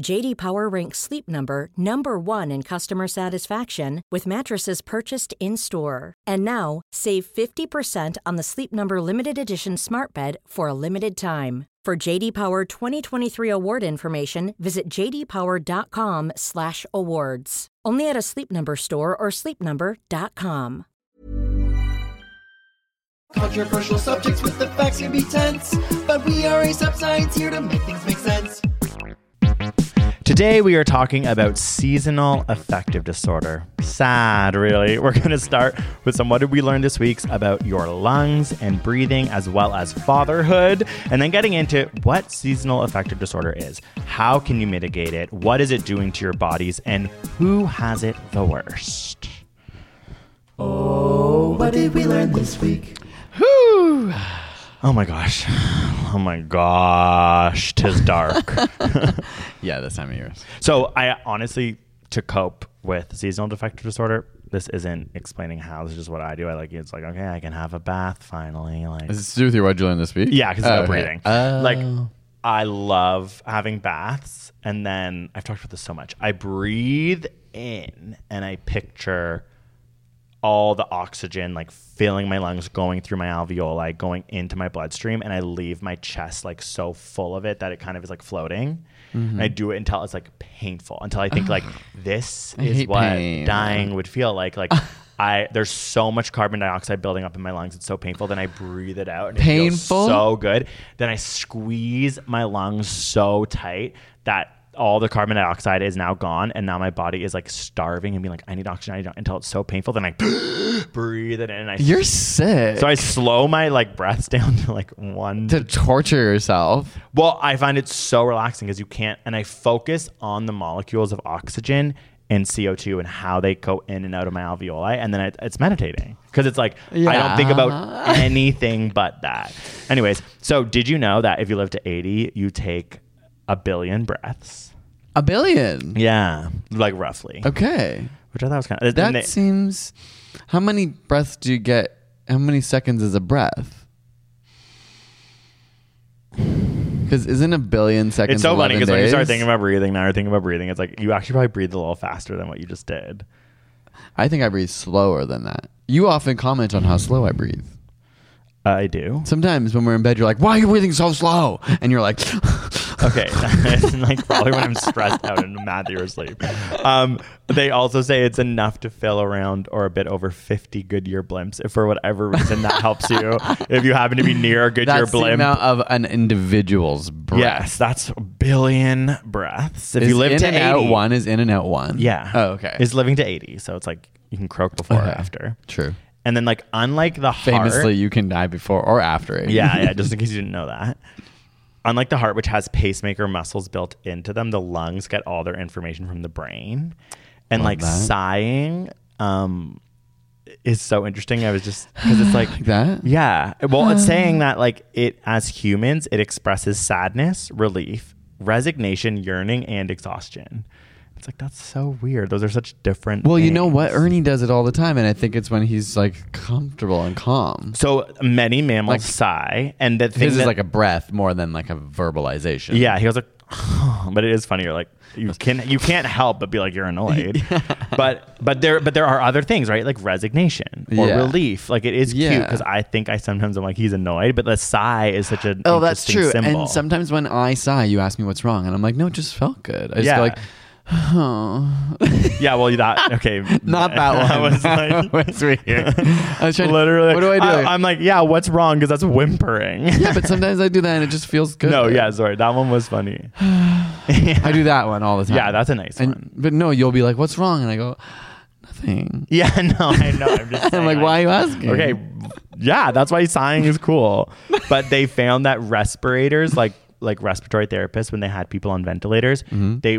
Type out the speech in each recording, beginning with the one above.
JD Power ranks Sleep Number number 1 in customer satisfaction with mattresses purchased in-store. And now, save 50% on the Sleep Number limited edition Smart Bed for a limited time. For JD Power 2023 award information, visit jdpower.com/awards. Only at a Sleep Number store or sleepnumber.com. Controversial subjects with the facts can be tense, but we are a sub science here to make things make sense. Today we are talking about seasonal affective disorder. Sad, really. We're going to start with some what did we learn this week about your lungs and breathing as well as fatherhood and then getting into what seasonal affective disorder is. How can you mitigate it? What is it doing to your bodies and who has it the worst? Oh, what did we learn this week? Whew. Oh my gosh. Oh my gosh. Tis dark. Yeah, this time of year. so I honestly to cope with seasonal affective disorder, this isn't explaining how. This is just what I do. I like it's like, okay, I can have a bath finally. Like Is this to do with your learned this week? Yeah, because Oh, no okay. breathing. Oh. Like, I love having baths, and then I've talked about this so much. I breathe in, and I picture all the oxygen like filling my lungs, going through my alveoli, going into my bloodstream, and I leave my chest like so full of it that it kind of is like floating. Mm-hmm. And I do it until it's like painful, until I think like this I is what pain. dying would feel like. Like. I there's so much carbon dioxide building up in my lungs. It's so painful. Then I breathe it out. And Painful? so good. Then I squeeze my lungs so tight that all the carbon dioxide is now gone, and now my body is like starving and being like, I need oxygen, I need oxygen, until it's so painful. Then I breathe it in. And I You're sick. so I slow my like breaths down to like one. to torture yourself. well, I find it so relaxing because you can't, and I focus on the molecules of oxygen and CO2 and how they go in and out of my alveoli, and then it, it's meditating because it's like I don't think about anything but that. Anyways, so did you know that if you live to 80, you take a billion breaths? A billion. Yeah, like roughly. Okay. Which I thought was kind of That seems. How many breaths do you get? How many seconds is a breath? Because isn't a billion seconds? It's so funny 11 because when you start thinking about breathing, now you're thinking about breathing. It's like you actually probably breathe a little faster than what you just did. I think I breathe slower than that. You often comment on how slow I breathe. I do. Sometimes when we're in bed, you're like, "Why are you breathing so slow?" And you're like, Okay, like probably when I'm stressed out and mad that you're asleep. Um, they also say it's enough to fill around or a bit over 50 Goodyear blimps. If for whatever reason that helps you, if you happen to be near a Goodyear "That's the blimp. amount of an individual's breath." Yes, that's a billion breaths. If Is you live in to and 80, out one is in and out one. yeah. Oh, okay. Is living to 80, so it's like you can croak before or after. True. And then like unlike the Famously, heart, you can die before or after it. yeah, yeah, just in case you didn't know that. Unlike the heart, which has pacemaker muscles built into them, the lungs get all their information from the brain. And Love like that. sighing um, is so interesting. I was just, because it's like, Like that? yeah. Well, it's saying that like it, as humans, it expresses sadness, relief, resignation, yearning, and exhaustion. It's like, that's so weird. Those are such different. Well, you know what? Ernie does it all the time, and I think it's when he's like comfortable and calm. So many mammals Like- sigh. And the thing His is that- like a breath more than like a verbalization. Yeah, he goes like, but it is funny. You're like, you can you can't help but be like you're annoyed. But but there but there are other things, right? Like resignation or Yeah. relief. Like it is cute Yeah. because I think I sometimes I'm like he's annoyed, but the sigh is such a Oh, that's true. Symbol. And sometimes when I sigh, you ask me what's wrong, and I'm like, no, it just felt good. I just Yeah. go like, yeah, well, that okay. Not that one. I was like, was weird. I was trying to- literally. What do I do? I, am like, yeah. What's wrong? Because that's whimpering. yeah, but sometimes I do that and it just feels good. no, yeah, sorry. That one was funny. I do that one all the time. Yeah, that's a nice and, one. But no, you'll be like, "What's wrong?" And I go, "Nothing." Yeah, no, I know. I'm just I'm like, "Why are you asking?" Okay, yeah, that's why sighing is cool. But they found that respirators, like like respiratory therapists, when they had people on ventilators, Mm-hmm. they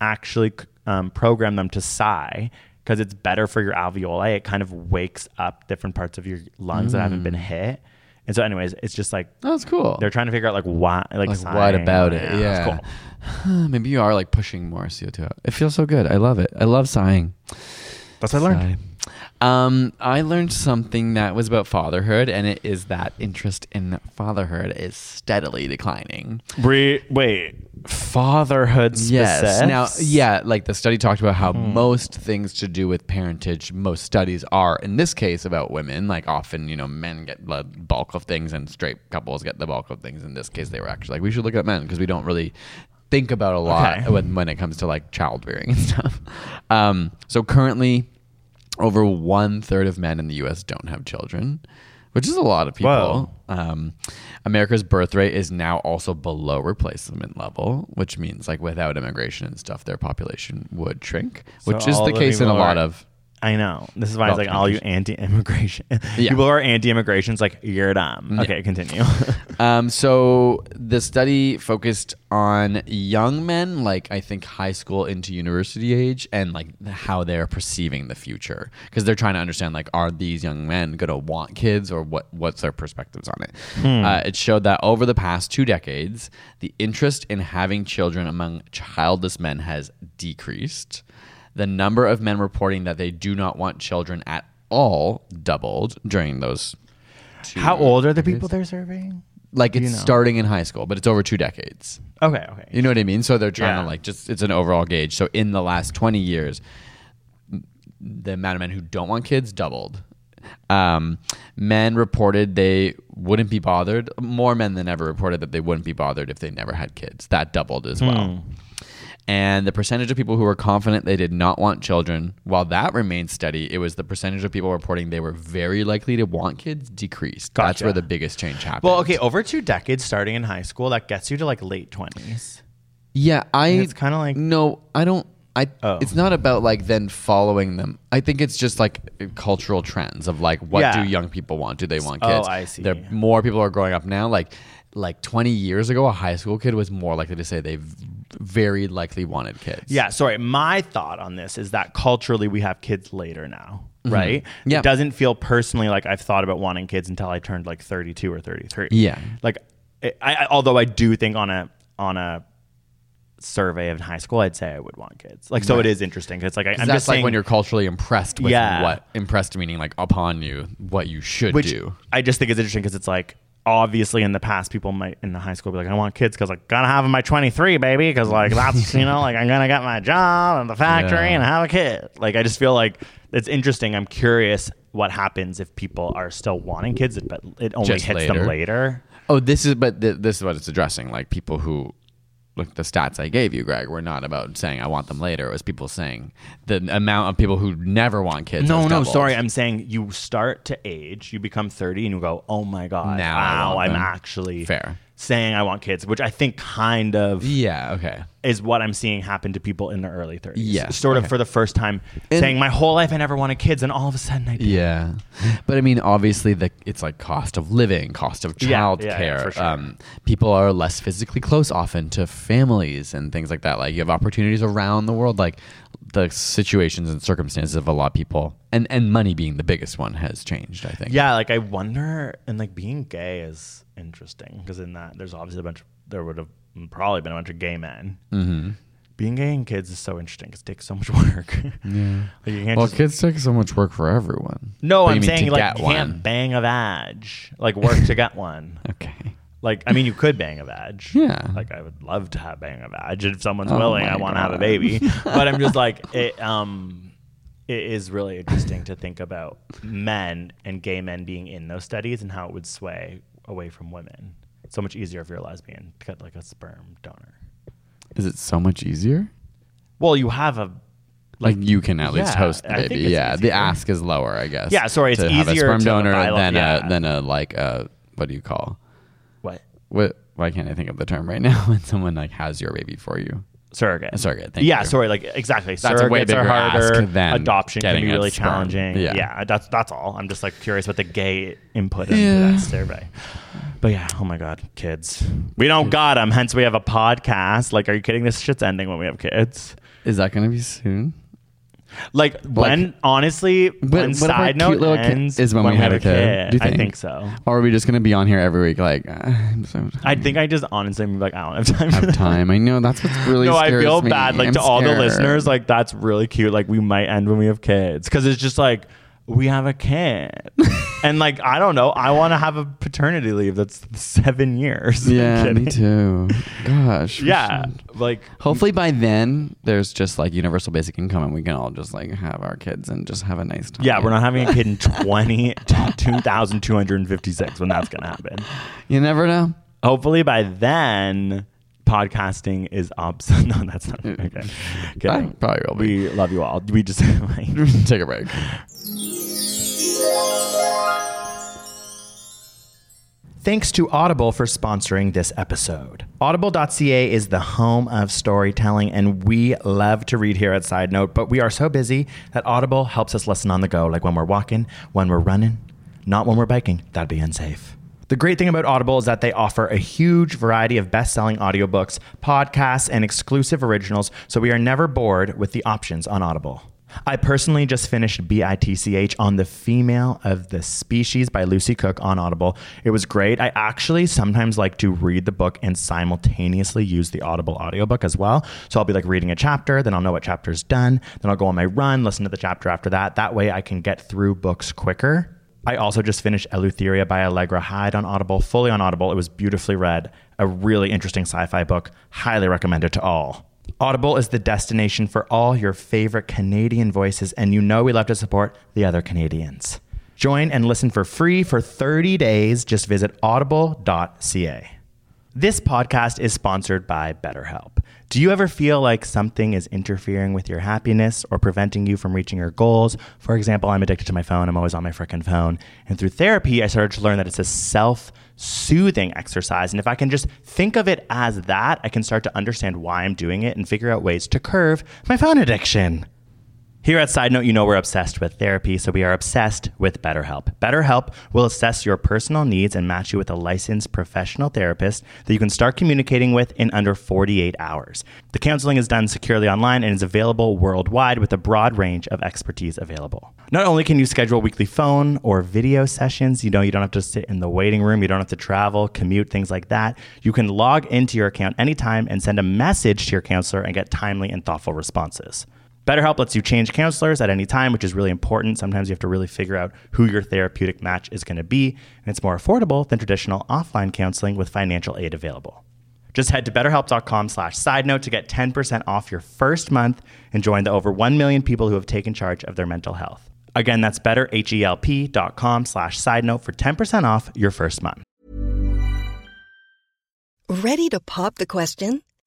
actually um, program them to sigh because it's better for your alveoli. It kind of wakes up different parts of your lungs that haven't been Mm. hit. And so, anyways, it's just like That's cool. they're trying to figure out like why, like, like what about it? it's Yeah. cool. Maybe you are like pushing more CO2 out. It feels so good. I love it. I love sighing. That's what I learned. Sigh. Um, I learned something that was about fatherhood, and it is that interest in fatherhood is steadily declining. Bre- wait, fatherhood Yes. Now, yeah, like the study talked about how most things to do with parentage, most studies are in this case about women. Like often, you know, men get the bulk of things and straight couples get the bulk of things. In this case, they were actually like, we should look at men because we don't really think about a lot Okay. when, when it comes to like child rearing and stuff. Um, so currently, over one third of men in the U.S. don't have children, which is a lot of people. Um, America's birth rate is now also below replacement level, which means like without immigration and stuff, their population would shrink, So which is all the the case in a people lot are- of. I know. This is why it's like all you anti-immigration Yeah. people who are anti-immigration. It's like you're dumb. Okay, continue. Um, so the study focused on young men, like I think high school into university age, and like how they're perceiving the future because they're trying to understand like are these young men gonna want kids or what what's their perspectives on it. Uh, it showed that over the past two decades, the interest in having children among childless men has decreased. The number of men reporting that they do not want children at all doubled during those. Two How old are the people they're surveying? Like it's you know? starting in high school, but it's over two decades. Okay, okay. You know what I mean? So they're trying Yeah. to like just it's an overall gauge. So in the last twenty years, the amount of men who don't want kids doubled. Um, men reported they wouldn't be bothered. More men than ever reported that they wouldn't be bothered if they never had kids. That doubled as well. And the percentage of people who were confident they did not want children, while that remained steady, it was the percentage of people reporting they were very likely to want kids decreased. That's where the biggest change happened. well, okay, over two decades, starting in high school, that gets you to like late twenties. Yeah, I. it's kinda like- no, I don't. I. Oh. It's not about like then following them. I think it's just like cultural trends of like what Yeah. do young people want? Do they want kids? Oh, kids? I see. There more people are growing up now. Like like 20 years ago, a high school kid was more likely to say they very likely wanted kids. Yeah, sorry. My thought on this is that culturally we have kids later now, right? Mm-hmm. Yeah. It doesn't feel personally like I've thought about wanting kids until I turned like 32 or 33. Yeah. Like, I, I, although I do think on a on a survey of high school, I'd say I would want kids. Like, so it is interesting. 'cause It's like I, that's just like saying, when you're culturally impressed with Yeah. what impressed meaning like upon you what you should do. I just think it's interesting because it's like obviously in the past people might in the high school be like I want kids because like gotta have them by 23 baby because like that's you know like I'm gonna get my job in the factory Yeah. and have a kid like I just feel like it's interesting I'm curious what happens if people are still wanting kids but it only Just hits later. them later Oh, this is but th- this is what it's addressing. Like people who look the stats I gave you, Greg, were not about saying I want them later. It was people saying the amount of people who never want kids. no no sorry I'm saying you start to age you become 30 and you go oh my god Now wow I'm actually Fair. Saying I want kids which I think kind of Yeah. Okay. is what I'm seeing happen to people in their early 30s. Yeah, Sort of for the first time And- saying, My whole life I never wanted kids, and all of a sudden I do. Yeah, but I mean, obviously, the it's like cost of living, cost of Yeah, child yeah, yeah, for sure. um, people are less physically close often to families and things like that. Like you have opportunities around the world. Like the situations and circumstances of a lot of people, and and money being the biggest one has changed. I think. Yeah, like I wonder, and like being gay is interesting because in that there's obviously a bunch of, there would have probably been a bunch of gay men. Mm-hmm. Being gay and kids is so interesting because it takes so much work. Yeah. like you can't Well, kids take so much work for everyone. no, But I'm saying like you one. can't bang a vag, like work to get one. Okay. Like, I mean, you could bang a vag. Yeah. Like, I would love to have bang a vag. If someone's Oh willing, I want to have a baby. but I'm just like, it, um, it is really interesting to think about men and gay men being in those studies and how it would sway away from women. It's so much easier if you're a lesbian to get like a sperm donor. Is it so much easier? Well, you have a Like you can at least Yeah, host the baby. Yeah, the ask is lower, I guess. Yeah, sorry, it's easier to have a sperm donor file- than yeah. a than a like a what do you call what what? Why can't I think of the term right now when someone like has your baby for you? Surrogate. Surrogate, thank yeah, you. sorry. Like exactly. That's a way Surrogates are bigger harder. ask than Adoption can be really sperm. challenging. Yeah. that's that's all. I'm just like curious what the gay input into that survey. But yeah, oh my god, kids. We don't got them. Hence, we have a podcast. Like, are you kidding? This shit's ending when we have kids. Is that going to be soon? Like when honestly, when our side note kid ends is when we have a kid? Do you I think? so. Or are we just going to be on here every week? Like, uh, I'm so I think I just honestly am like I don't have time. have time. I know that's what's really. no, I feel me. bad. Like I'm to all the listeners, like that's really cute. Like we might end when we have kids because it's just like we have a kid, and like I don't know. I want to have a paternity leave that's seven years. Yeah, me too. Gosh. Yeah, like Hopefully by then there's just like universal basic income and we can all just like have our kids and just have a nice time. yeah, we're not having a kid in 20, 2,256 when that's gonna happen. You never know. Hopefully by then. Podcasting is obsolete. No, that's not mm. okay. Kidding. Probably will be. We love you all. We just like, Take a break. Thanks to Audible for sponsoring this episode. Audible.ca is the home of storytelling, and we love to read here at Side Note, but we are so busy that Audible helps us listen on the go, like when we're walking, when we're running, not when we're biking. That'd be unsafe. The great thing about Audible is that they offer a huge variety of best selling audiobooks, podcasts, and exclusive originals, so we are never bored with the options on Audible. I personally just finished BITCH on The Female of the Species by Lucy Cooke on Audible. It was great. I actually sometimes like to read the book and simultaneously use the Audible audiobook as well. So I'll be like reading a chapter, then I'll know what chapter's done, then I'll go on my run, listen to the chapter after that. That way I can get through books quicker. I also just finished Eleutheria by Allegra Hyde on Audible, fully on Audible. It was beautifully read, a really interesting sci fi book. Highly recommend it to all. Audible is the destination for all your favorite Canadian voices, and you know we love to support the other Canadians. Join and listen for free for 30 days. Just visit audible.ca. This podcast is sponsored by BetterHelp. Do you ever feel like something is interfering with your happiness or preventing you from reaching your goals? For example, I'm addicted to my phone. I'm always on my freaking phone. And through therapy, I started to learn that it's a self soothing exercise. And if I can just think of it as that, I can start to understand why I'm doing it and figure out ways to curve my phone addiction. Here at Side Note, you know we're obsessed with therapy, so we are obsessed with BetterHelp. BetterHelp will assess your personal needs and match you with a licensed professional therapist that you can start communicating with in under 48 hours. The counseling is done securely online and is available worldwide with a broad range of expertise available. Not only can you schedule weekly phone or video sessions, you know you don't have to sit in the waiting room, you don't have to travel, commute, things like that. You can log into your account anytime and send a message to your counselor and get timely and thoughtful responses. BetterHelp lets you change counselors at any time, which is really important. Sometimes you have to really figure out who your therapeutic match is going to be, and it's more affordable than traditional offline counseling with financial aid available. Just head to betterhelp.com slash side note to get 10% off your first month and join the over 1 million people who have taken charge of their mental health. Again, that's betterhelp.com slash side note for 10% off your first month. Ready to pop the question?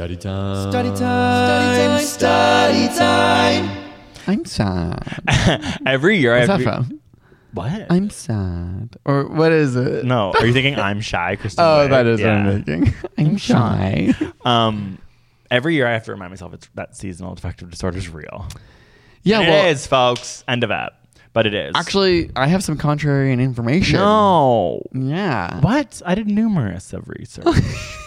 Study time. Study time, study time. Study time. I'm sad. Every year What's I that have from? What? I'm sad. Or what is it? no, are you thinking I'm shy, Kristen? Oh, Wiig? that is Yeah. what I'm thinking. I'm shy. Um, Every year I have to remind myself it's that seasonal affective disorder is real. Yeah, And well, it is, folks. End of app. But it is. actually, I have some contrarian information. no. Yeah. What? I did numerous of research.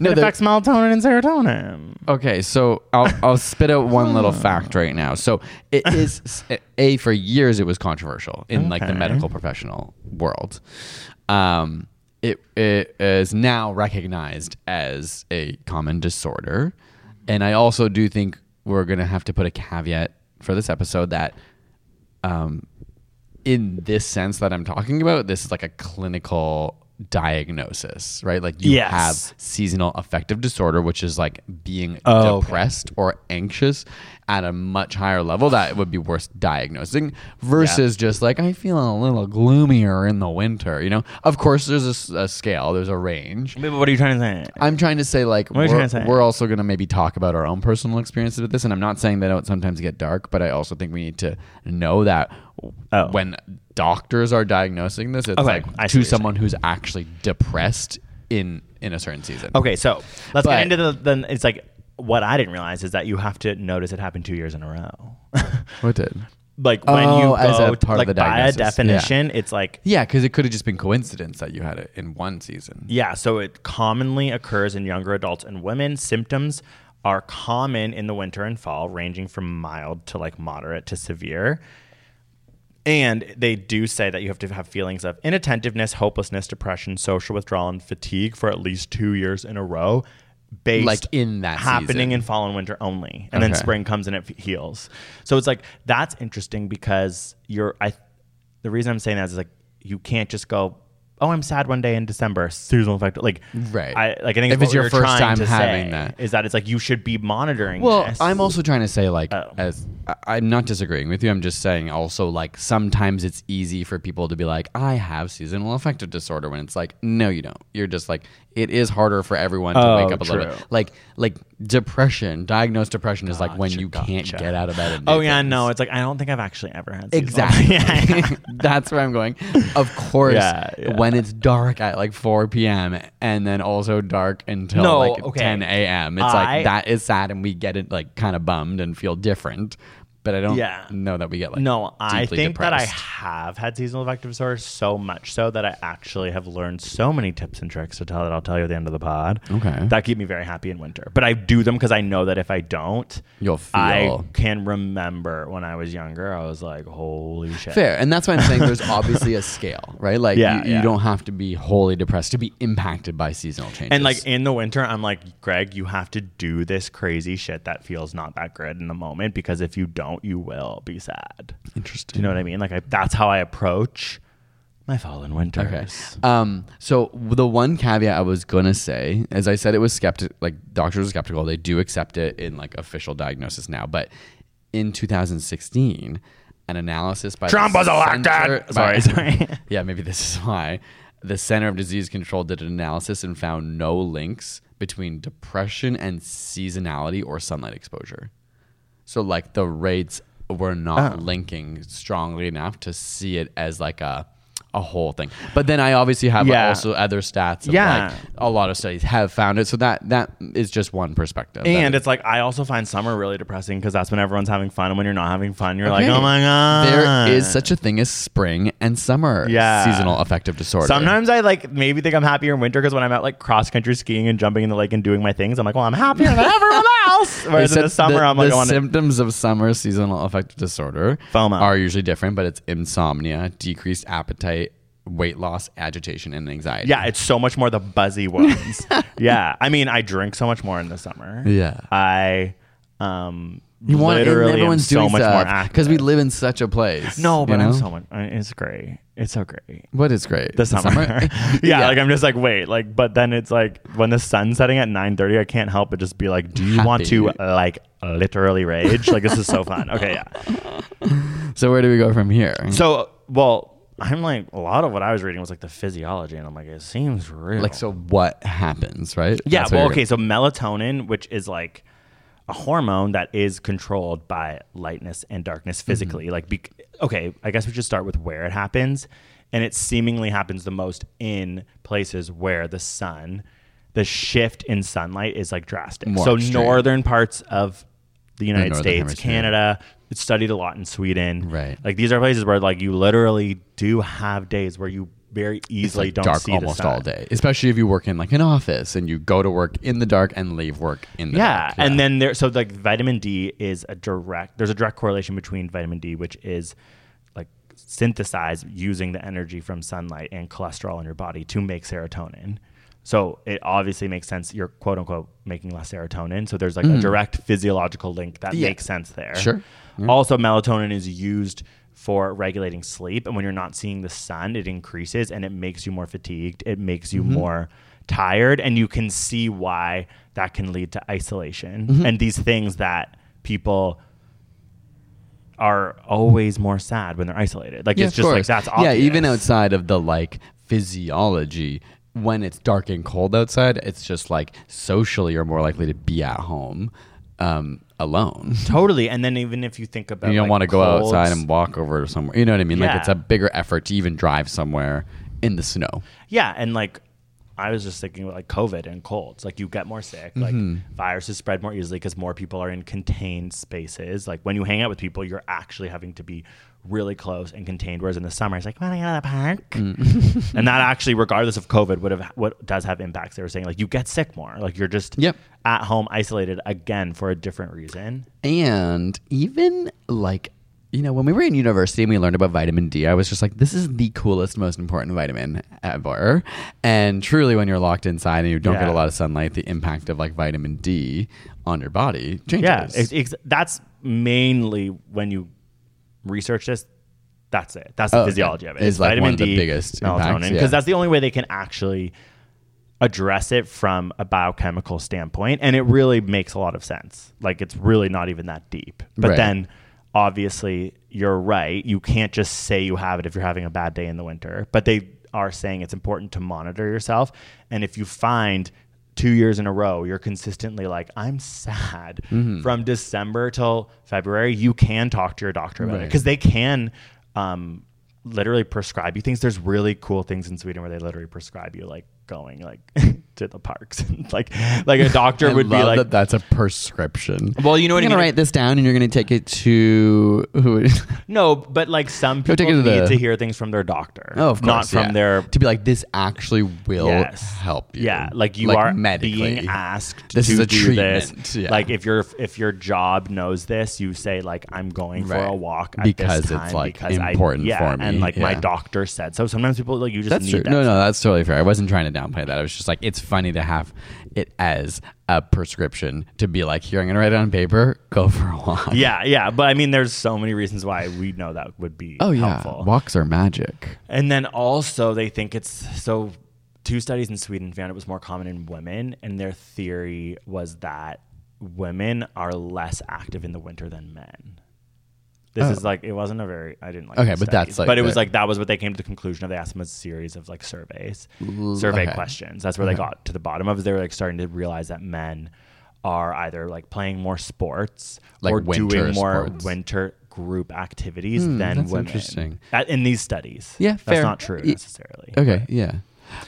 No, it affects melatonin and serotonin. Okay, so I'll I'll spit out one little fact right now. So it is a for years it was controversial in like the Okay. medical professional world. Um, it it is now recognized as a common disorder, and I also do think we're gonna have to put a caveat for this episode that, um, in this sense that I'm talking about, this is like a clinical diagnosis, right? Like you Yes. have seasonal affective disorder, which is like being Oh, okay. depressed or anxious at a much higher level that would be worth diagnosing versus just like I feel a little gloomier in the winter. You know, of course, there's a scale, there's a range. But what are you trying to say? I'm trying to say like What are you we're, to say? we're also going to maybe talk about our own personal experiences with this, and I'm not saying that it sometimes get dark, but I also think we need to know that Oh. when doctors are diagnosing this, it's Okay, like to someone who's actually depressed in in a certain season. Okay, so let's But- get into the. Then it's like what I didn't realize is that you have to notice it happened two years in a row. Oh, what did? like when Oh, you go as a to- part of like the by a diagnosis, definition, it's like Yeah, because it could have just been coincidence that you had it in one season. yeah. So it commonly occurs in younger adults and women. Symptoms are common in the winter and fall, ranging from mild to like moderate to severe. And they do say that you have to have feelings of inattentiveness, hopelessness, depression, social withdrawal, and fatigue for at least two years in a row, based Like in that happening season. in fall and winter only, and then spring comes and it heals. So it's like that's interesting because you're. I. The reason I'm saying that is like you can't just go. Oh, I'm sad one day in December. Seasonal affective. Like Right. I like. I think If it's your first time having that. is that it's like you should be monitoring. Well, this. I'm also trying to say like Oh. as I- I'm not disagreeing with you. I'm just saying also like sometimes it's easy for people to be like I have seasonal affective disorder when it's like no you don't. You're just like it is harder for everyone to Oh, wake up a little bit. Like like depression, diagnosed depression is like when Gotcha, you can't get out of bed. And Oh yeah, things. no. It's like I don't think I've actually ever had seasonal- Exactly. yeah. That's where I'm going. Of course, Yeah, yeah. When it's dark at like 4 p.m. and then also dark until No, like okay. 10 a.m. It's I- like that is sad and we get it like kind of bummed and feel different. But I don't Yeah. know that we get like No, I think that I have had seasonal affective disorder so much so that I actually have learned so many tips and tricks to tell that I'll tell you at the end of the pod. Okay. That keep me very happy in winter. But I do them because I know that if I don't, You'll feel. I can remember when I was younger, I was like, holy shit. Fair. And that's why I'm saying there's obviously a scale, right? Like Yeah, you, you yeah. don't have to be wholly depressed to be impacted by seasonal changes. And like in the winter, I'm like, Greg, you have to do this crazy shit that feels not that good in the moment because if you don't, you will be sad. Interesting. Do you know what I mean? Like I, that's how I approach my fall and winters. Okay. Um, so the one caveat I was gonna say, as I said, it was skeptic. Like doctors are skeptical. They do accept it in like official diagnosis now, but in 2016, an analysis by Trump was elected! Sorry, sorry. yeah, maybe this is why the Center of Disease Control did an analysis and found no links between depression and seasonality or sunlight exposure. So like the rates were not Oh. linking strongly enough to see it as like a a whole thing. But then I obviously have Yeah. also other stats. Of Yeah. like a lot of studies have found it. So that that is just one perspective. And it's like I also find summer really depressing because that's when everyone's having fun, and when you're not having fun, you're Okay. like, oh my god. there is such a thing as spring and summer Yeah. seasonal affective disorder. Sometimes I like maybe think I'm happier in winter because when I'm out like cross country skiing and jumping in the lake and doing my things, I'm like, well, I'm happier than everyone else. Whereas in the summer, the, I'm like, the I want to. symptoms of summer seasonal affective disorder FOMO. are usually different, but it's insomnia, decreased appetite, weight loss, agitation, and anxiety. Yeah, it's so much more the buzzy ones. yeah, I mean, I drink so much more in the summer. Yeah. I um You want and everyone's so doing much more stuff because we live in such a place. No, you but I'm so much. It's great. It's so great. What is great? The summer. yeah, Yeah. like I'm just like wait, like but then it's like when the sun's setting at 9:30, I can't help but just be like, do you want to like literally rage? like this is so fun. Okay, yeah. So where do we go from here? So, well, I'm like a lot of what I was reading was like the physiology, and I'm like, it seems real. like, so what happens, right? Yeah, That's well, okay. So melatonin, which is like a hormone that is controlled by lightness and darkness Mm-hmm. physically. Like, bec okay, I guess we should start with where it happens, and it seemingly happens the most in places where the sun the shift in sunlight is like drastic. More so extreme. northern parts of the United northern States, hemisphere. Canada, it's studied a lot in Sweden. Right. Like these are places where like you literally do have days where you very easily like don't dark see almost the sun. all day, especially if you work in like an office and you go to work in the dark and leave work in the yeah, dark. and then there so like vitamin D is a direct there's a direct correlation between vitamin D which is like synthesized using the energy from sunlight and cholesterol in your body to make serotonin. So it obviously makes sense you're quote unquote making less serotonin. So there's like a direct physiological link that Mm. Yeah. makes sense there. Sure. Also melatonin is used for regulating sleep and when you're not seeing the sun it increases and it makes you more fatigued. It makes you Mm-hmm. more tired and you can see why that can lead to isolation Mm-hmm. and these things that people are always more sad when they're isolated. Like Yeah, it's just like that's obvious. Yeah, even outside of the like physiology, when it's dark and cold outside, it's just like socially you're more likely to be at home um, alone. totally. And then even if you think about you don't like, want to go colds- outside and walk over to somewhere. You know what I mean? Like it's a bigger effort to even drive somewhere in the snow. Yeah, and like I was just thinking like COVID and colds. Like you get more sick. Like Mm-hmm. viruses spread more easily because more people are in contained spaces. Like when you hang out with people, you're actually having to be really close and contained. Whereas in the summer, it's like, want to go to the park? Mm. and that actually, regardless of COVID, would have what does have impacts. They were saying like you get sick more. Like you're just Yep. at home isolated again for a different reason. And even like, you know, when we were in university and we learned about vitamin D, I was just like, this is the coolest, most important vitamin ever. And truly, when you're locked inside and you don't get a lot of sunlight, the impact of like vitamin D on your body changes. Yeah, it's, it's, that's mainly when you research this. That's it. That's the Oh, physiology of it. Is, like, vitamin one of the D, biggest melatonin, yeah. because that's the only way they can actually address it from a biochemical standpoint, and it really makes a lot of sense. Like it's really not even that deep. But Right. then, obviously, you're right. You can't just say you have it if you're having a bad day in the winter. But they are saying it's important to monitor yourself, and if you find two years in a row you're consistently like i'm sad. Mm-hmm. from december till february you can talk to your doctor about it. Because they can um, literally prescribe you things. There's really cool things in sweden where they literally prescribe you like going like to the parks like like a doctor I would be like that that's a prescription. Well, you know what you're I gonna write this down and you're gonna take it to who? no but like some people take it to need the- to hear things from their doctor Oh, of course, not from yeah. their to be like this actually will Yes. help you. Yeah, like you are medically. being asked This to is a do this. yeah. Like if your if your job knows this, you say like I'm going for a walk at Because this it's, like, because important I, yeah, for me, and like my doctor said. So sometimes people like you just That's need true. that. No, no, that's totally fair. I wasn't trying to downplay that. I was just like, it's funny to have it as a prescription to be like, here, I'm going to write it on paper, go for a walk. Yeah, yeah, but I mean, there's so many reasons why we know that would be Oh, yeah. helpful. Walks are magic. And then also they think it's so two studies in Sweden found it was more common in women and their theory was that women are less active in the winter than men. This Oh. is like it wasn't a very I didn't like Okay, but that's like but it was the- like that was what they came to the conclusion of they asked them a series of like surveys survey okay. questions that's where they got to the bottom of it. they were like starting to realize that men are either like playing more sports Like or winter doing more sports. winter group activities Hmm, than that's women interesting. That- in these studies Yeah, that's fair. not true Y- necessarily Okay, yeah.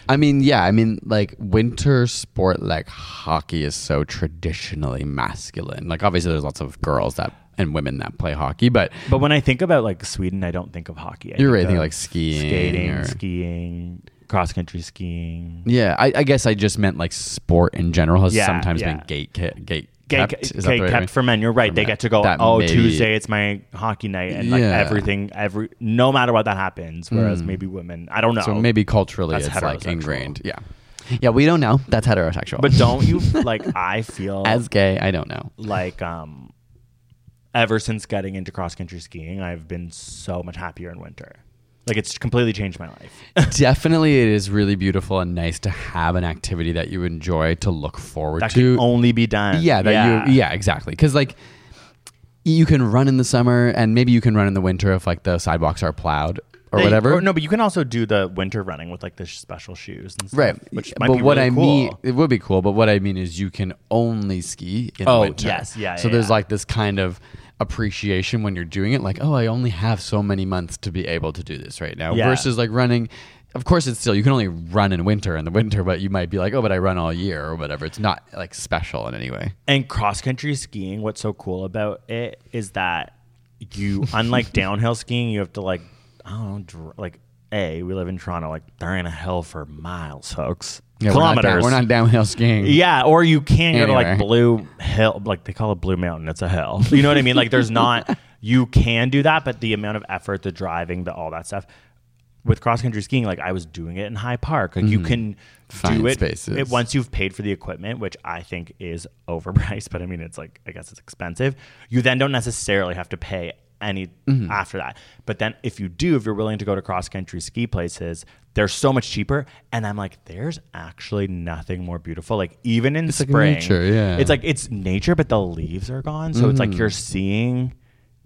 I mean, yeah, I mean, like winter sport like hockey is so traditionally masculine. Like, obviously, there's lots of girls that and women that play hockey, but But when I think about like Sweden, I don't think of hockey. I You're right, I think, like, skiing skating, or- skiing, cross country skiing. yeah, I, I guess I just meant like sport in general has Yeah, sometimes yeah. been gate gate Get, kept. Right kept for men. You're right. For they men. get to go. That oh, maybe- Tuesday it's my hockey night, and like Yeah. everything, every no matter what that happens. Whereas Mm. maybe women, I don't know. So maybe culturally That's it's like ingrained. Yeah, yeah, we don't know. That's heterosexual. But don't you like? I feel as gay, I don't know. like um, ever since getting into cross country skiing, I've been so much happier in winter. Like it's completely changed my life. Definitely, it is really beautiful and nice to have an activity that you enjoy to look forward that to. can only be done. yeah, that you yeah, exactly. Because like you can run in the summer and maybe you can run in the winter if like the sidewalks are plowed or They- whatever. or no, but you can also do the winter running with like the special shoes and stuff. Right, Which but what really I cool. mean, it would be cool. But what I mean is, you can only ski in Oh, the winter. yes, yeah, So yeah, there's yeah. like this kind of appreciation when you're doing it, like, oh, I only have so many months to be able to do this right now. Yeah. Versus like running, of course, it's still you can only run in winter in the winter, but you might be like, oh, but I run all year or whatever. It's not like special in any way. And cross country skiing, what's so cool about it is that you, unlike downhill skiing, you have to like, I don't know, dr- like, A, we live in Toronto, like, there ain't a hill for miles, folks. Yeah, we're not down- Kilometers. We're not, downhill skiing. Yeah, or you can go to like Blue Hill, like they call it Blue Mountain. It's a hill. You know what I mean? Like there's not, you can do that, but the amount of effort, the driving, the all that stuff. With cross country skiing, like I was doing it in High Park. Like you can Mm-hmm. Find do it, spaces. it once you've paid for the equipment, which I think is overpriced, but I mean it's like I guess it's expensive. You then don't necessarily have to pay any Mm-hmm. after that. But then if you do, if you're willing to go to cross country ski places, they're so much cheaper. And I'm like, there's actually nothing more beautiful. Like even in like spring, nature, yeah. it's like it's nature, but the leaves are gone. So it's like Mm. you're seeing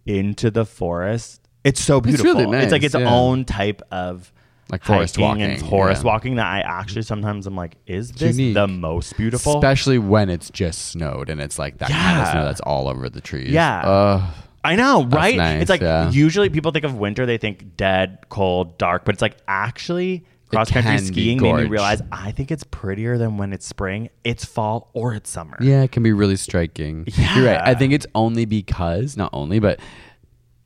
into the forest. It's so beautiful. really It's like its yeah. own type of Like forest hiking and walking, forest yeah. walking that I actually sometimes I'm like, is this unique. the most beautiful? Especially when it's just snowed and it's like that kind of snow that's all over the trees. Yeah. Ugh. I know, right? nice, it's like yeah. usually people think of winter, they think dead, cold, dark, but it's like actually cross country skiing made me realize I think it's prettier than when it's spring, it's fall, or it's summer. Yeah, it can be really striking. You're right. I think it's only because, not only, but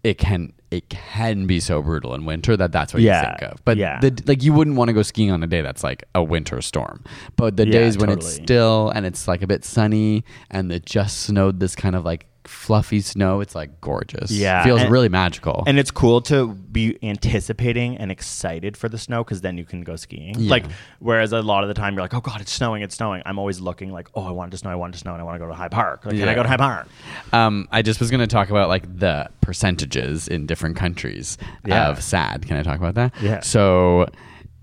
it can it can be so brutal in winter that that's what Yeah, you think of. But yeah. the, like you wouldn't want to go skiing on a day that's like a winter storm. But the Yeah, days when it's still and it's like a bit sunny and it just snowed this kind of like fluffy snow, it's like gorgeous. Yeah, feels and- really magical. And it's cool to be anticipating and excited for the snow because then you can go skiing. Yeah. Like, whereas a lot of the time you're like, oh God, it's snowing, it's snowing. I'm always looking like, oh, I want to snow, I want to snow, and I want to go to High Park. Like, can I go to High Park? Um, I just was going to talk about like the percentages in different countries Yeah. of SAD. Can I talk about that? Yeah. So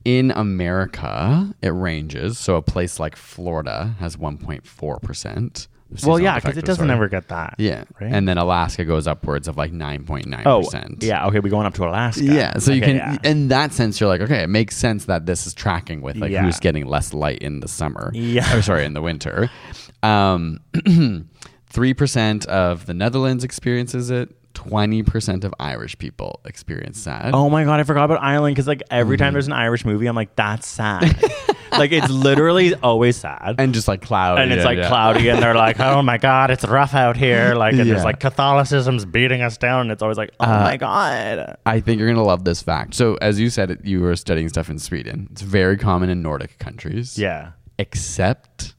in America, it ranges. So a place like Florida has 1.4 percent. Well, yeah, because it doesn't ever get that. Yeah, Right? and then Alaska goes upwards of like 9.9 oh, percent. yeah. Okay, we're going up to Alaska. Yeah, so you can, yeah. in that sense, you're like, okay, it makes sense that this is tracking with like Yeah. who's getting less light in the summer. Yeah. or sorry, in the winter. Um, three percent of the Netherlands experiences it. Twenty percent of Irish people experience sad. Oh my god, I forgot about Ireland because like every Mm-hmm. time there's an Irish movie, I'm like, that's sad. like it's literally always sad. and just like cloudy, and it's like yeah. cloudy, and they're like, "Oh my god, it's rough out here!" Like, and Yeah. there's like Catholicism's beating us down, and it's always like, "Oh Uh, my god." I think you're gonna love this fact. So, as you said, you were studying stuff in Sweden. It's very common in Nordic countries. Yeah. except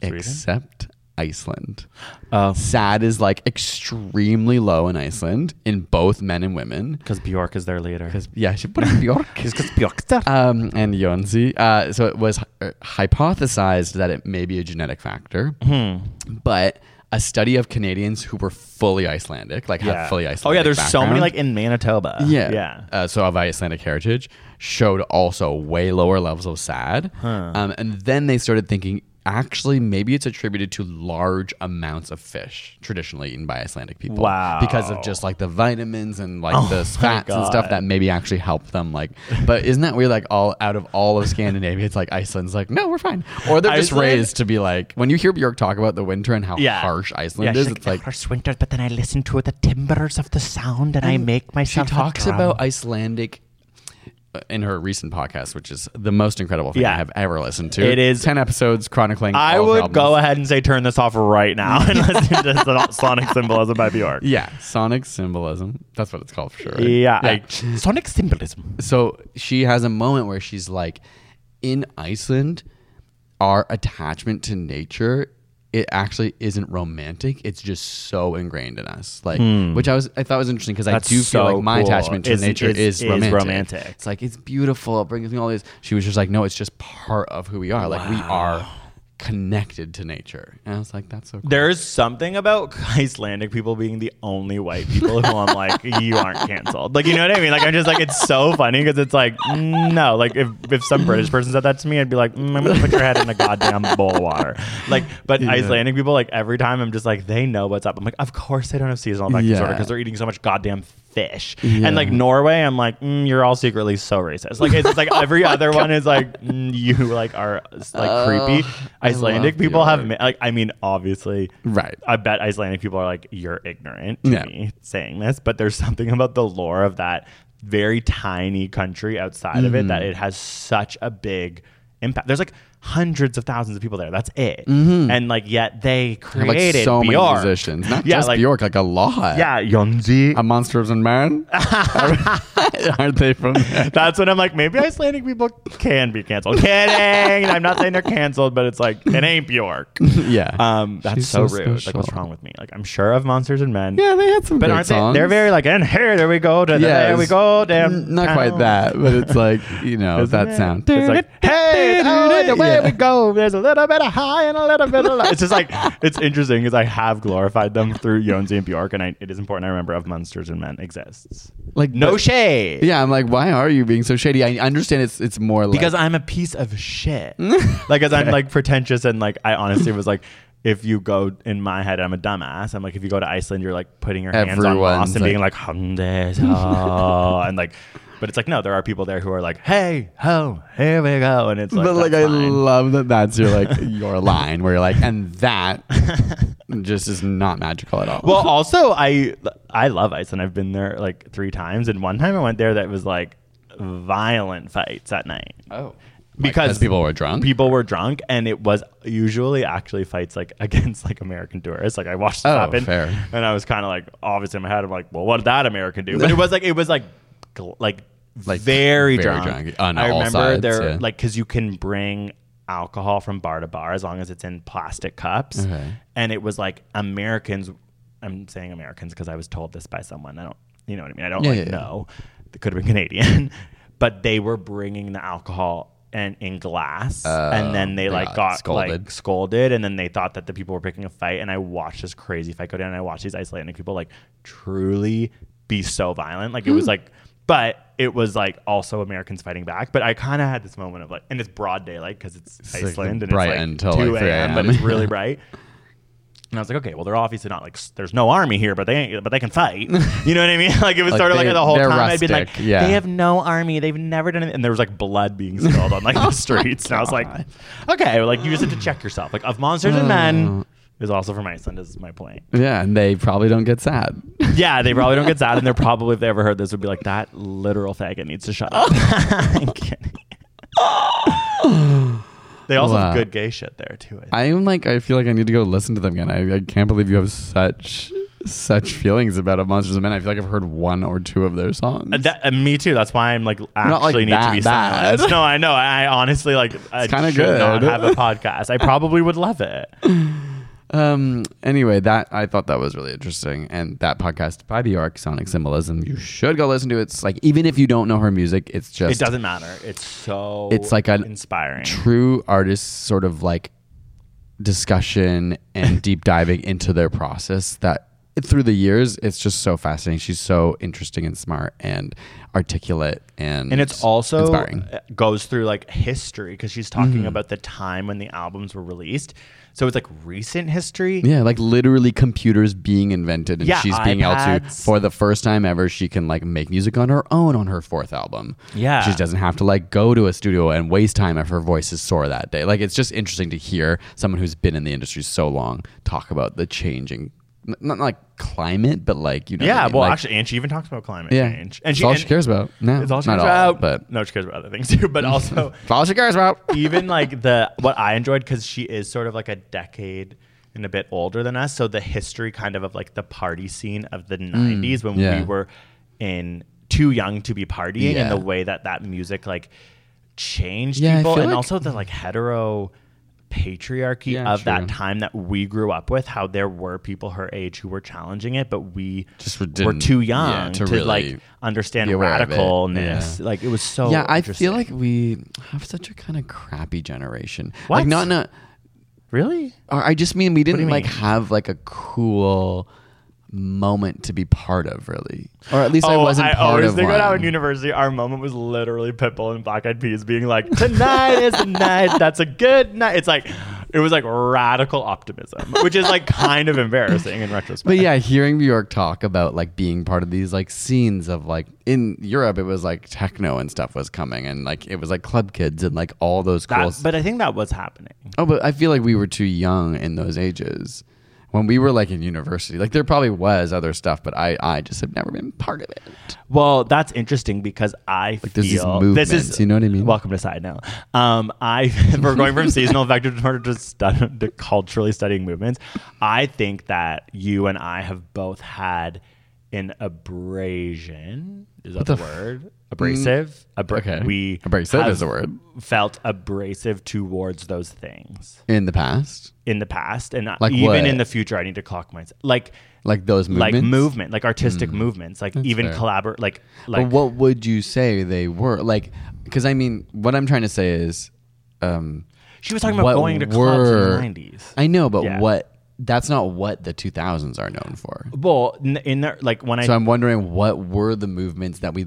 Sweden? except Iceland. Oh, Sad is like extremely low in Iceland in both men and women. because Bjork is their leader. Because yeah, she put in Bjork. because there. um, and Jonsi. Uh, so it was uh, hypothesized that it may be a genetic factor, Hmm. but a study of Canadians who were fully Icelandic, like yeah. have fully Icelandic. oh yeah, there's so many like in Manitoba. Yeah. yeah. Uh, so of Icelandic heritage showed also way lower levels of SAD. Um, and then they started thinking actually maybe it's attributed to large amounts of fish traditionally eaten by Icelandic people. Wow. Because of just like the vitamins and like Oh the fats and stuff that maybe actually help them. Like, but isn't that weird? Like all out of all of Scandinavia, it's like Iceland's like, no, we're fine. Or they're just raised to be like, when you hear Bjork talk about the winter and how Yeah. harsh Iceland yeah, is, she's it's like, harsh winters, but then I listen to the timbers of the sound, and, I make she myself. a talks about Icelandic in her recent podcast, which is the most incredible thing I have ever listened to. It is- ten episodes chronicling. I all of her would go ahead and say turn this off right now and listen to Son- Sonic Symbolism by Bjork. Yeah, sonic symbolism. That's what it's called for sure. right? Yeah, like Sonic Symbolism. so she has a moment where she's like, in Iceland, our attachment to nature. It actually isn't romantic. It's just so ingrained in us, like which I was I thought was interesting because I Hmm. Do feel so like my cool. attachment to Is- nature is- is, is romantic. romantic. It's like it's beautiful. It brings me all this. She was just like, no, it's just part of who we are. Like we are connected to nature. And I was like, that's so cool. There's something about Icelandic people being the only white people who I'm like, you aren't canceled. Like, you know what I mean? Like, I'm just like, it's so funny because it's like, mm, no. Like, if, if some British person said that to me, I'd be like, mm, I'm going to put your head in a goddamn bowl of water. Like, but Icelandic people, like, every time I'm just like, they know what's up. I'm like, of course they don't have seasonal affective Yeah. disorder because they're eating so much goddamn fish. Yeah. And like Norway, I'm like, mm, you're all secretly so racist. Like, it's like every other one is like, mm, you like are like Oh, creepy. Icelandic people have, like, I mean, obviously, Right. I bet Icelandic people are like, you're ignorant to Yeah. me saying this, but there's something about the lore of that very tiny country outside of it that it has such a big impact. There's like hundreds of thousands of people there. That's it. And like yet they created like so many Bjork. musicians, not Yeah, just like- Bjork, like a lot. Yeah, Jonsi. a Monsters and Men. Aren't they from? There? That's when I'm like, maybe Icelandic people can be canceled. Kidding. I'm not saying they're canceled, but it's like it ain't Bjork. yeah. Um, that's She's so, so rude. Like, what's wrong with me? Like, I'm sure of Monsters and Men. yeah, they had some But aren't songs. they? They're very like, and here, there we go. To the, there we go. Damn. Not quite that, but it's like you know Isn't that it? sound. It's like, hey, oh, the way Yeah. we go. There's a little bit of high and a little bit of low. It's just like it's interesting because I have glorified them through Jonsi and Bjork, and I, it is important I remember of Monsters and Men exists. Like No but- shade. Yeah, I'm like, why are you being so shady? I understand it's it's more like because I'm a piece of shit. like, as I'm like pretentious and like I honestly was like, if you go in my head, I'm a dumbass. I'm like, if you go to Iceland, you're like putting your hands on Everyone's Ross and being like- like, "Hundes, oh," and like, but it's like no, there are people there who are like, hey, ho, here we go, and it's like, but like I love that that's your like your line where you're like, and that just is not magical at all. Well, also I I love Iceland. I've been there like three times, and one time I went there that was like violent fights at night. oh, because people were drunk. people were drunk and it was usually actually fights like against like american tourists like i watched this Oh, happen fair. and i was kind of like obviously in my head i'm like well what did that american do but it was like it was like gl- like, Like, very, very drunk, drunk on i all remember sides, there yeah. like because you can bring alcohol from bar to bar as long as it's in plastic cups. Okay. and it was like americans i'm saying americans because i was told this by someone. I don't you know what i mean? I don't Yeah, like yeah, know. It could have been canadian. But they were bringing the alcohol and in glass. And then they they like got got scolded. like scolded. and then they thought that the people were picking a fight. And i watched this crazy fight go down. And i watched these icelandic people like truly be so violent. Like it was hmm. like but it was like also americans fighting back but i kind of had this moment of like and it's broad daylight because it's, like iceland and bright it's like until, 2 like, a.m but it's really bright and I was like, okay, well, they're obviously not like there's no army here, but they ain't, but they can fight. You know what I mean? Like it was Like, sort of they- like the whole time I'd been like, yeah. they have no army, they've never done it, and there was like blood being spilled on like the streets, and I was like, okay, like you just have to check yourself. Like of monsters and Uh. men is also from Iceland. Is my point. yeah, and they probably don't get sad. Yeah, they probably don't get sad, and they're probably if they ever heard this would be like that literal faggot needs to shut up. I'm kidding. they also Wow. have good gay shit there too. I. I'm like, I feel like I need to go listen to them again. I, I can't believe you have such such feelings about a Monsters and Men. I feel like I've heard one or two of their songs. Uh, That, uh, me too. That's why I'm like actually Not like need to be bad. silenced. No, I know. I honestly like. It's should not good. have a podcast. I probably would love it. Um. Anyway, that I thought that was really interesting, and that podcast by Bjork, Sonic Symbolism, you should go listen to. It. It's like even if you don't know her music, it's just It doesn't matter. It's so. It's like an inspiring. true artist sort of like discussion and deep diving into their process that through the years it's just so fascinating she's so interesting and smart and articulate and and it's also inspiring Mm-hmm. uh, goes through like history because she's talking about the time when the albums were released. So it's like recent history. yeah like literally computers being invented and Yeah, she's being able to for the first time ever she can like make music on her own on her fourth album Yeah. she doesn't have to like go to a studio and waste time if her voice is sore that day like it's just interesting to hear someone who's been in the industry so long talk about the changing not like climate but like you know I Yeah, mean? well, Like, actually, and she even talks about climate yeah change, and she, all and- she cares about no It's all she cares all, about, but no, she cares about other things too. But also, it's all she cares about even like the what I enjoyed because she is sort of like a decade and a bit older than us. So the history kind of of like the party scene of the '90s when Mm, yeah. we were in too young to be partying, Yeah. and the way that that music like changed Yeah, people, and like- also the like hetero patriarchy Yeah, of true. that time that we grew up with how there were people her age who were challenging it but we Just were- were didn't- too yeah, young to to, really like understand be it. radicalness Yeah. like it was so yeah, I feel like we have such a kind of crappy generation. What? Like not not. really Or I just mean we didn't you like mean? have like a cool moment to be part of, really. Or at least I oh, wasn't Oh, I part always of think one. about how in university our moment was literally Pitbull and Black Eyed Peas being like, "Tonight is the night. That's a good night." It's like it was like radical optimism, which is like kind of embarrassing in retrospect. but yeah, hearing Bjork talk about like being part of these like scenes of like in Europe, it was like techno and stuff was coming, and like it was like club kids and like all those cool. That- but I think that was happening. oh, but I feel like we were too young in those ages when we were like in university. Like there probably was other stuff, but I I just have never been part of it. Well, that's interesting because I Like, these feel movements, this is you know what I mean? Welcome to side now. Um, I we're going from seasonal disorder to, stu- to culturally studying movements. I think that you and I have both had an abrasion. Is that the the, f- word? Abrasive. Abra- okay. We Abrasive is a word. Felt abrasive towards those things In the past, in the past, and Like even what? in the future. I need to clock myself. Like like those movements, like movement, like artistic movements, like even fair. collaborate, like But like what would you say they were like? Because I mean, what I'm trying to say is, um, She was talking about going to clubs in the 90s. I know, but Yeah. what? That's not what the 2000s are known for. Well, in, there, like when I So I'm wondering what were the movements that we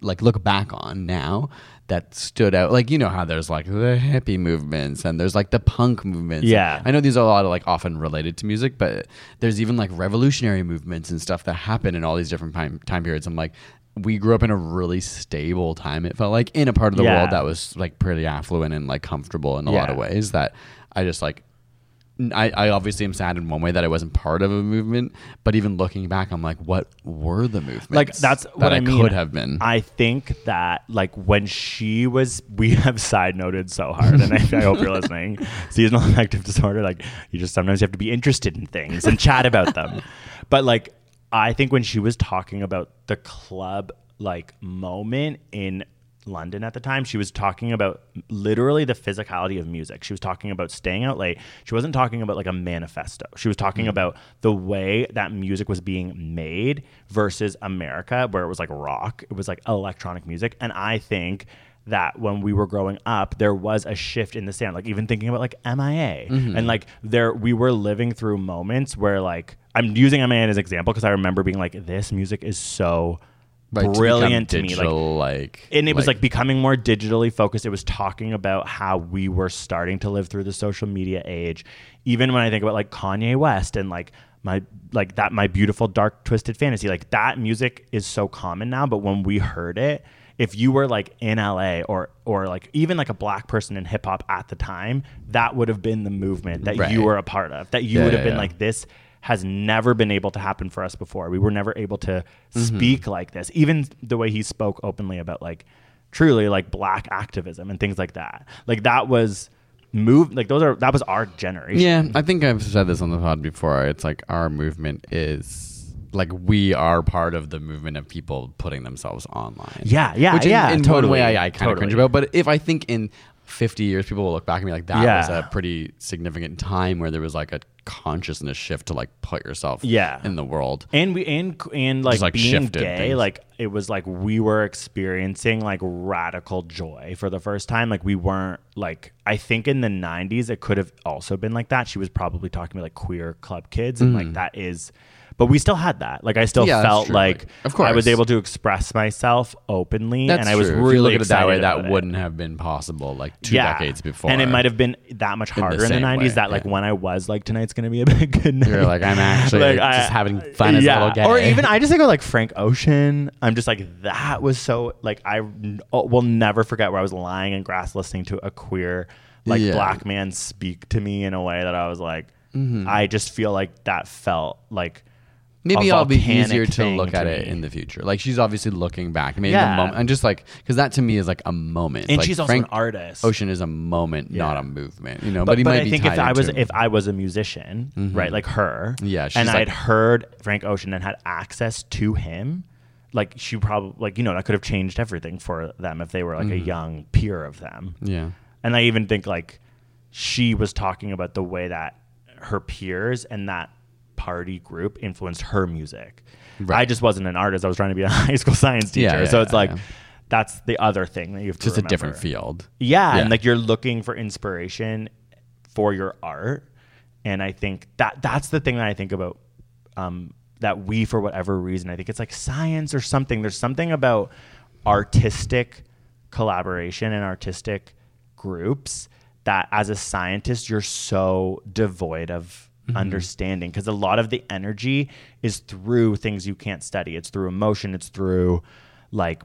like look back on now that stood out. Like you know how there's like the hippie movements and there's like the punk movements. Yeah. I know these are a lot of like often related to music, but there's even like revolutionary movements and stuff that happen in all these different time time periods. I'm like. We grew up in a really stable time. It felt like in a part of the Yeah. world that was like pretty affluent and like comfortable in a lot of ways. That I just like I, I obviously am sad in one way that I wasn't part of a movement, but even looking back, I'm like, what were the movements? like that's that what I, mean. could have been. I think that like when she was, we have side noted so hard, and I, I hope you're listening. Seasonal affective disorder, like you just sometimes you have to be interested in things and chat about them. But like I think when she was talking about the club like moment in London at the time, she was talking about literally the physicality of music. She was talking about staying out late. She wasn't talking about like a manifesto. She was talking mm. about the way that music was being made versus America, where it was like rock, it was like electronic music. And I think that when we were growing up, there was a shift in the sound. Like even thinking about like MIA mm-hmm. and like there, we were living through moments where like I'm using MIA as an example because I remember being like, this music is so Right, to brilliant to, me. Like like, and it was like becoming more digitally focused. It was talking about how we were starting to live through the social media age. Even when I think about like Kanye West and like my like that my beautiful dark twisted fantasy, like that music is so common now. But when we heard it, if you were like in LA or or like even like a black person in hip hop at the time, that would have been the movement that Right. you were a part of. That you Yeah, would have yeah, been yeah. like this has never been able to happen for us before. We were never able to Mm-hmm. speak like this. Even the way he spoke openly about like truly like black activism and things like that. Like that was move like those are that was our generation. yeah, I think I've said this on the pod before. It's like our movement is like we are part of the movement of people putting themselves online. Yeah, yeah, Which in, yeah, in one totally, way I, I kind of totally. cringe about. But if I think in 50 years, people will look back and be like, that Yeah. was a pretty significant time where there was like a consciousness shift to like put yourself Yeah. in the world. and we and and like, Just, like, being gay things. like it was like we were experiencing like radical joy for the first time like we weren't like i think in the 90s it could have also been like that she was probably talking about like queer club kids and like mm. that is but we still had that like i still. Yeah, felt like Like, of i was able to express myself openly That's and i was true. If really you look at it that way, excited that it. wouldn't have been possible like two decades before. and it might have been that much the harder in the, same 90s way, that like yeah. when i was like tonight's gonna be a big good night You're like, I'm actually just having fun as a little gay. or even I just think of like Frank Ocean. I'm just like that was so like I oh, will never forget where I was lying in grass listening to a queer like Yeah. black man speak to me in a way that I was like Mm-hmm. I just feel like that felt like Maybe I'll be easier to thing look at to it in the future. Like she's obviously looking back. Maybe Yeah. the moment, and just like because that to me is like a moment. and Like, she's also Frank an artist. Ocean is a moment, not a movement. You know, but, but, he but might I be think if I was into- if I was a musician, right, like her, Yeah, she's and like- I'd heard Frank Ocean and had access to him, like she probably like you know that could have changed everything for them if they were like a Mm-hmm. young peer of them. yeah, And I even think like she was talking about the way that her peers and that party group influenced her music. I just wasn't an artist. I was trying to be a high school science teacher. Yeah, yeah, so it's yeah, like that's the other thing that you have to just a different field. Yeah, Yeah. and like you're looking for inspiration for your art, and I think that that's the thing that I think about. Um, that we, for whatever reason, I think it's like science or something. There's something about artistic collaboration and artistic groups that, as a scientist, you're so devoid of Mm-hmm. understanding because a lot of the energy is through things you can't study. It's through emotion. It's through like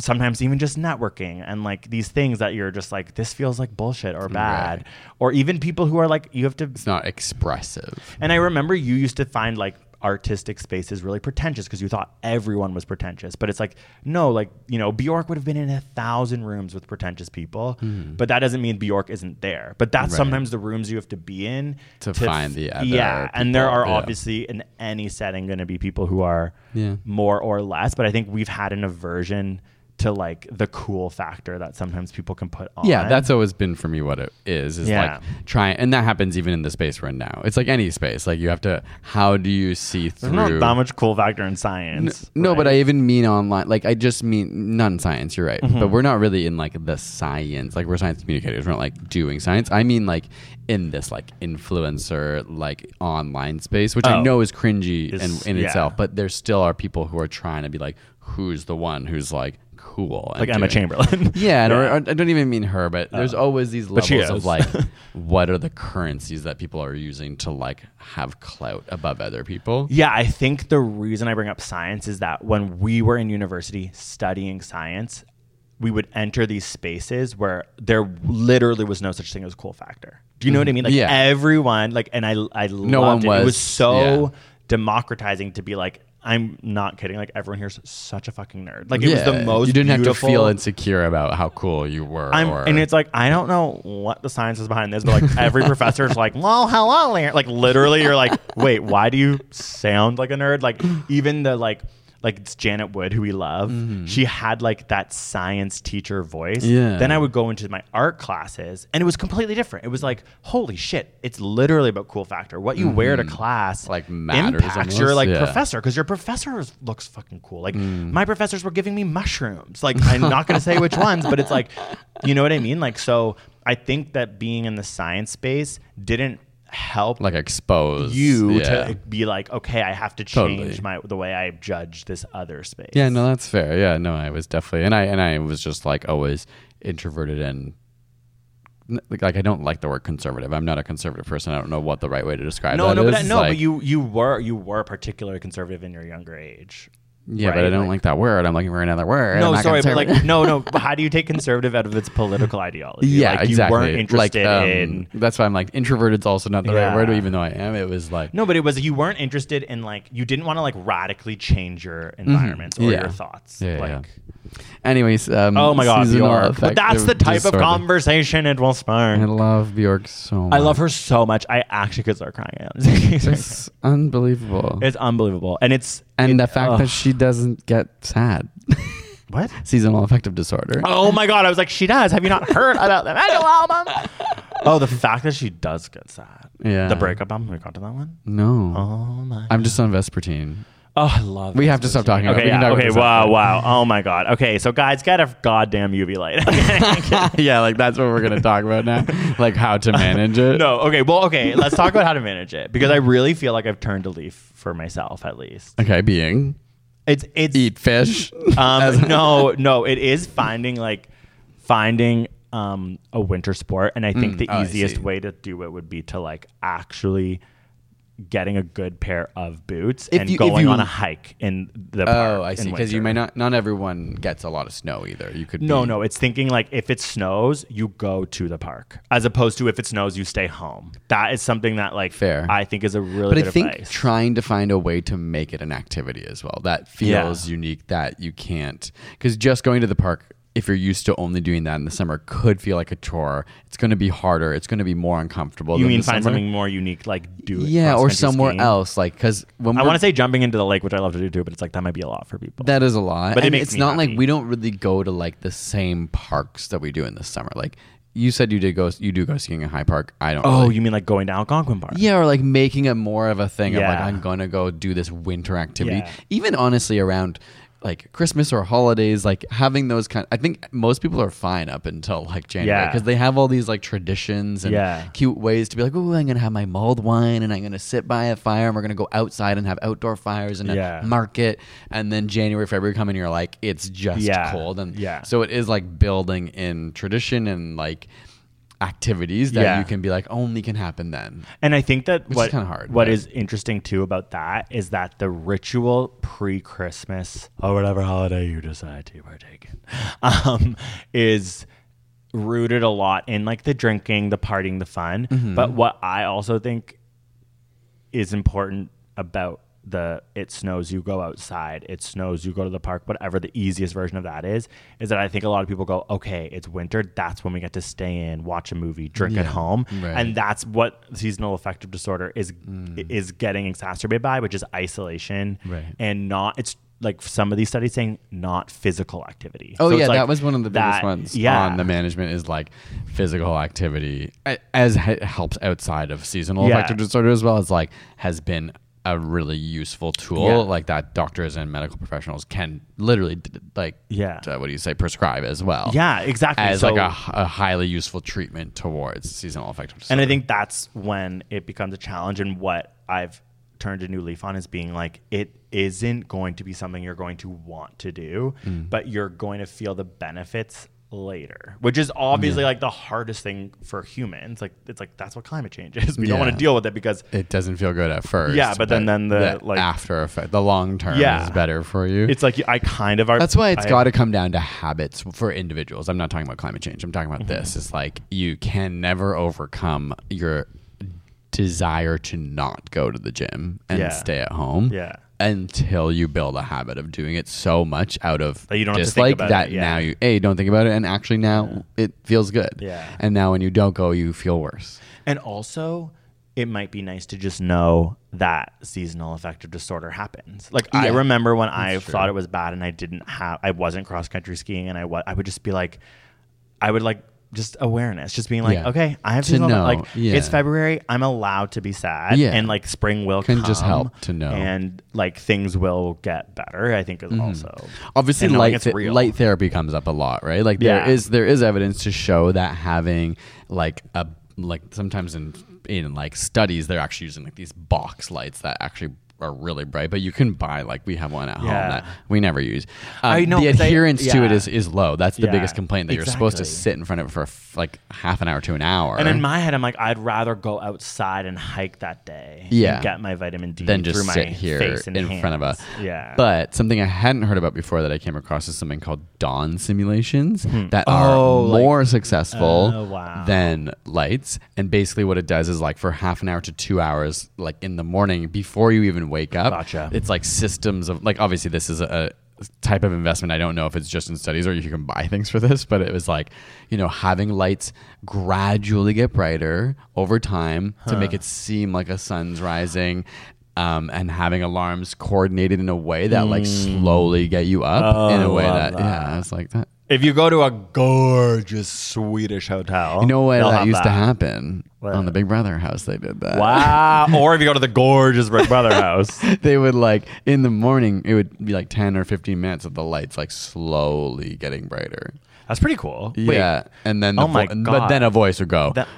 sometimes even just networking and like these things that you're just like this feels like bullshit or bad Right. or even people who are like you have to It's not expressive. and I remember you used to find like artistic space is really pretentious because you thought everyone was pretentious. But it's like, no, like, you know, Bjork would have been in a thousand rooms with pretentious people, hmm. but that doesn't mean Bjork isn't there. But that's. Right. sometimes the rooms you have to be in To find the other Yeah. And there are yeah. obviously in any setting going to be people who are Yeah. more or less. But I think we've had an aversion to like the cool factor that sometimes people can put on. Yeah, that's always been for me what it is. Is Yeah. like trying, and that happens even in the space we're in now. It's like any space. Like you have to. How do you see There's through? not that much cool factor in N- science. no, but? I even mean online. Like I just mean non science. You're right, Mm-hmm. but we're not really in like the science. Like we're science communicators. We're not like doing science. I mean like in this like influencer like online space, which Oh. I know is cringy Is- in, in yeah. itself. But there still are people who are trying to be like, who's the one who's like cool, like Emma doing- Chamberlain. Yeah, and Or, or I don't even mean her, but uh, there's always these levels of like, what are the currencies that people are using to like have clout above other people? Yeah, I think the reason I bring up science is that when we were in university studying science, we would enter these spaces where there literally was no such thing as cool factor. Do you know what I mm-hmm. mean? Like Yeah. everyone, like, and I, I No loved it. It was- was so yeah. democratizing to be like, I'm not kidding. Like everyone here's such a fucking nerd. Like it was the most. You didn't have to feel insecure about how cool you were. I'm, or, and it's like I don't know what the science is behind this, but like every professor is like, "Well, hello, Larry." Like literally, you're like, "Wait, why do you sound like a nerd?" Like even the like like it's Janet Wood, who we love, she had like that science teacher voice. Mm-hmm. Yeah. Then I would go into my art classes, and it was completely different. It was like, "Holy shit!" It's literally about cool factor. What you wear to class Mm-hmm. Like, matters impacts your like yeah. professor because your professor looks fucking cool. Like Mm. my professors were giving me mushrooms. Like I'm not gonna say which ones, but it's like, you know what I mean? Like so, I think that being in the science space didn't help like expose you yeah. to be like, okay, I have to change Totally. my the way I judge this other space. Yeah, no, that's fair. Yeah, no, I was definitely, and I and I was just like always introverted and like, like I don't like the word conservative. I'm not a conservative person. I don't know what the right way to describe No, that no, but is. I- no, Like, but you you were you were particularly conservative in your younger age. Yeah, but I don't Like- like, that word. I'm looking for another word. No, sorry, but like no, no. How do you take conservative out of its political ideology? yeah, like, exactly. You weren't interested like, um, in That's why I'm like introverted's also not the Yeah. right word, even though I am. It was like No, but it was you weren't interested in like you didn't want to like radically change your environments or Mm-hmm. Yeah. your thoughts. Yeah, like, yeah. Anyways, um, oh my god, Bjork! But that's the type disorder. of conversation it will spark. I love Bjork so much. I love her so much. I actually could start crying it's unbelievable. It's unbelievable. and it's and it- the fact that she doesn't get sad. what? Seasonal affective disorder. Oh my god! I was like, she does. Have you not heard about the metal album? Oh, the fact that she does get sad. Yeah. The breakup album. We got to that one. No. Oh my. I'm just on Vespertine. Oh, I love. We have to stop talking about Okay, it. We yeah, okay, wow, wow. Oh my god. Okay, so guys, get a goddamn UV light. Okay. yeah, like that's what we're gonna talk about now. like how to manage it. no, okay, well, okay. Let's talk about how to manage it because I really feel like I've turned a leaf for myself, at least. Okay, being It's it's eat fish. um no no it is finding like finding um a winter sport and I think the oh, easiest way to do it would be to like actually getting a good pair of boots If and you- going you- on a hike in the oh, park. Oh, I see. Because you may not. Not everyone gets a lot of snow either. You could. No, be- no, it's thinking like if it snows, you go to the park, as opposed to if it snows, you stay home. That is something that like Fair. I think is a really But good I think advice. trying to find a way to make it an activity as well that feels unique that you can't because just going to the park if you're used to only doing that in the summer could feel like a chore. It's going to be harder. It's going to be more uncomfortable. you than mean find summer. something more unique, like do Yeah, or somewhere skiing. else. Like because when I want to say jumping into the lake, which I love to do too, but it's like that might be a lot for people. That is a lot. But it and makes it's not happy. like we don't really go to like the same parks that we do in the summer. Like you said you did go you do go skiing in High Park. I don't oh, really- you mean like going to Algonquin Park? Yeah, or like making it more of a thing of like Yeah. I'm gonna go do this winter activity. Yeah. Even honestly around like Christmas or holidays, like having those kind. I think most people are fine up until like January Yeah. because they have all these like traditions and Yeah. cute ways to be like, oh, I'm gonna have my mulled wine and I'm gonna sit by a fire and we're gonna go outside and have outdoor fires and Yeah. a market. And then January, February come and you're like, it's just Yeah. cold and Yeah. So it is like building in tradition and like activities that Yeah. you can be like only can happen then. And I think that Which what kinda hard, What but- is interesting too about that is that the ritual pre-Christmas or whatever holiday you decide to partake in, um, is rooted a lot in like the drinking, the partying, the fun. Mm-hmm. But what I also think is important about the it snows you go outside it snows you go to the park whatever the easiest version of that is is that i think a lot of people go okay it's winter that's when we get to stay in watch a movie drink at home right. and that's what seasonal affective disorder is Mm. is getting exacerbated by which is isolation Right. and not it's like some of these studies saying not physical activity Oh So yeah, like that was one of the biggest that- ones yeah on the management is like physical activity as he- helps outside of seasonal Yeah. affective disorder as well as like has been a really useful tool Yeah. like that doctors and medical professionals can literally like Yeah. uh, what do you say prescribe as well yeah exactly as So- like a highly useful treatment towards seasonal affective disorder And I think that's when it becomes a challenge. And what I've turned a new leaf on is being like, it isn't going to be something you're going to want to do, Mm. but you're going to feel the benefits later, which is obviously like the hardest thing for humans. Like, it's like, that's what climate change is. We don't want to deal with it because it doesn't feel good at first Yeah, but then- then the, like- after effect the long term Yeah. is better for you it's like I kind of are. That's why it's got to come down to habits for individuals. I'm not talking about climate change. I'm talking about Mm-hmm. this. It's like you can never overcome your desire to not go to the gym and Yeah. stay at home. Yeah. Until you build a habit of doing it so much out of That you don't have to think dislike that it, yeah. now you a don't think about it and actually now it feels good. Yeah. And now when you don't go, you feel worse. And also, it might be nice to just know that seasonal affective disorder happens. Like I remember when I that's thought it was bad and I didn't have, I wasn't cross country skiing, and I wa- I would just be like, I would like just awareness, just being like, Yeah. okay, I have To know, like yeah. it's February, I'm allowed to be sad, Yeah. and like spring will Can come, just help to know. and like things will get better. I think is also Mm-hmm. obviously and knowing light it's th- real. light therapy comes up a lot right like there Yeah. is there is evidence to show that having like a like sometimes in in like studies they're actually using like these box lights that actually are really bright but you can buy like we have one at home that we never use um, I know, the I- adherence to it yeah. is is low that's the Yeah, biggest complaint that you're supposed to sit in front of it for f- like half an hour to an hour And in my head, I'm like, I'd rather go outside and hike that day, Yeah. and get my vitamin D than just through my sit here in front of hands. us. Yeah, But something I hadn't heard about before that I came across is something called dawn simulations that Oh, are like- more successful Oh, wow. than lights. And basically, what it does is like for half an hour to two hours, like in the morning before you even wake up, Gotcha. it's like systems of like obviously this is a, type of investment. I don't know if it's just in studies or if you can buy things for this, but it was like you know having lights gradually get brighter over time to make it seem like a sun's rising. Um, and having alarms coordinated in a way that like slowly get you up in a Oh, way love that, yeah, it's like that. If you go to a gorgeous Swedish hotel, You know what they'll that have used to happen What? on the Big Brother house? They did that. Wow! or if you go to the gorgeous Big Brother house, they would like in the morning it would be like 10 or 15 minutes of the lights like slowly getting brighter that's pretty cool. Wait, yeah and then oh the Oh my vo- but God. then a voice would go That-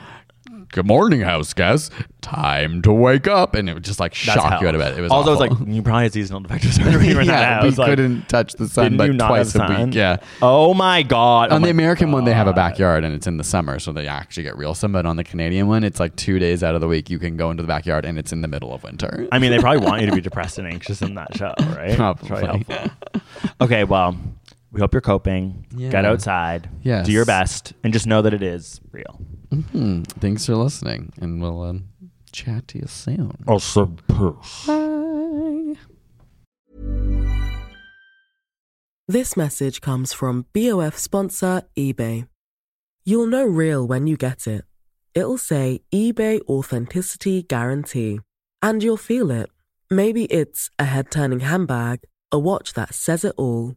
good morning house guests time to wake up and it would just like that's shock you out of bed it was awful. it's like you probably had seasonal affective disorder when you were in that yeah, we. Like, couldn't touch the sun but twice a sun? week yeah Oh my god! Oh on the my American one, they have a backyard and it's in the summer, so they actually get real sun. But on the Canadian one, it's like two days out of the week you can go into the backyard and it's in the middle of winter. I mean, they probably want you to be depressed and anxious in that show, right? Probably. helpful. okay, well, we hope you're coping. Get outside. Yes. Do your best, and just know that it is real. Hmm, thanks for listening, and we'll um, chat to you soon. Suppose. Bye. This message comes from BOF sponsor eBay. You'll know real when you get it. It'll say eBay Authenticity Guarantee. And you'll feel it. Maybe it's a head turning handbag, a watch that says it all,